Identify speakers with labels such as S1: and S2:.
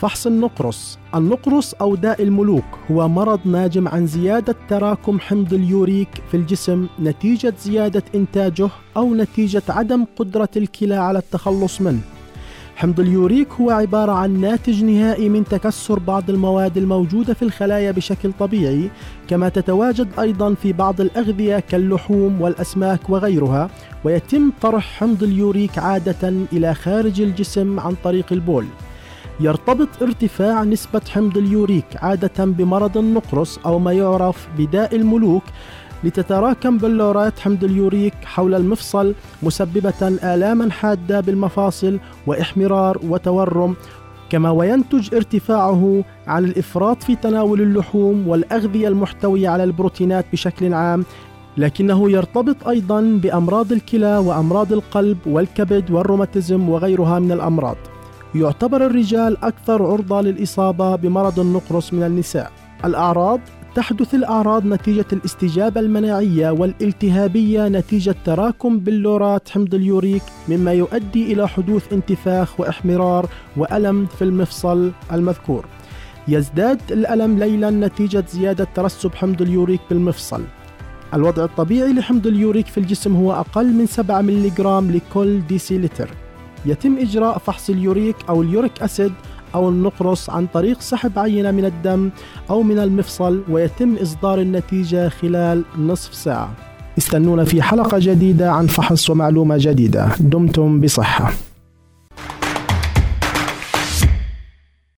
S1: فحص النقرس. النقرس أو داء الملوك هو مرض ناجم عن زيادة تراكم حمض اليوريك في الجسم نتيجة زيادة إنتاجه أو نتيجة عدم قدرة الكلى على التخلص منه. حمض اليوريك هو عبارة عن ناتج نهائي من تكسر بعض المواد الموجودة في الخلايا بشكل طبيعي كما تتواجد أيضا في بعض الأغذية كاللحوم والأسماك وغيرها ويتم طرح حمض اليوريك عادة إلى خارج الجسم عن طريق البول. يرتبط ارتفاع نسبة حمض اليوريك عادة بمرض النقرس أو ما يعرف بداء الملوك لتتراكم بلورات حمض اليوريك حول المفصل مسببة آلاما حادة بالمفاصل وإحمرار وتورم. كما وينتج ارتفاعه عن الإفراط في تناول اللحوم والأغذية المحتوية على البروتينات بشكل عام. لكنه يرتبط أيضا بأمراض الكلى وأمراض القلب والكبد والروماتيزم وغيرها من الأمراض. يعتبر الرجال أكثر عرضة للإصابة بمرض النقرس من النساء. الأعراض تحدث الأعراض نتيجة الاستجابة المناعية والالتهابية نتيجة تراكم بلورات حمض اليوريك مما يؤدي إلى حدوث انتفاخ وإحمرار وألم في المفصل المذكور. يزداد الألم ليلا نتيجة زيادة ترسب حمض اليوريك بالمفصل. الوضع الطبيعي لحمض اليوريك في الجسم هو أقل من 7 ملغ لكل ديسيلتر. يتم إجراء فحص اليوريك أو اليوريك أسيد أو النقرس عن طريق سحب عينة من الدم أو من المفصل ويتم إصدار النتيجة خلال نصف ساعة. استنونا في حلقة جديدة عن فحص ومعلومة جديدة. دمتم بصحة.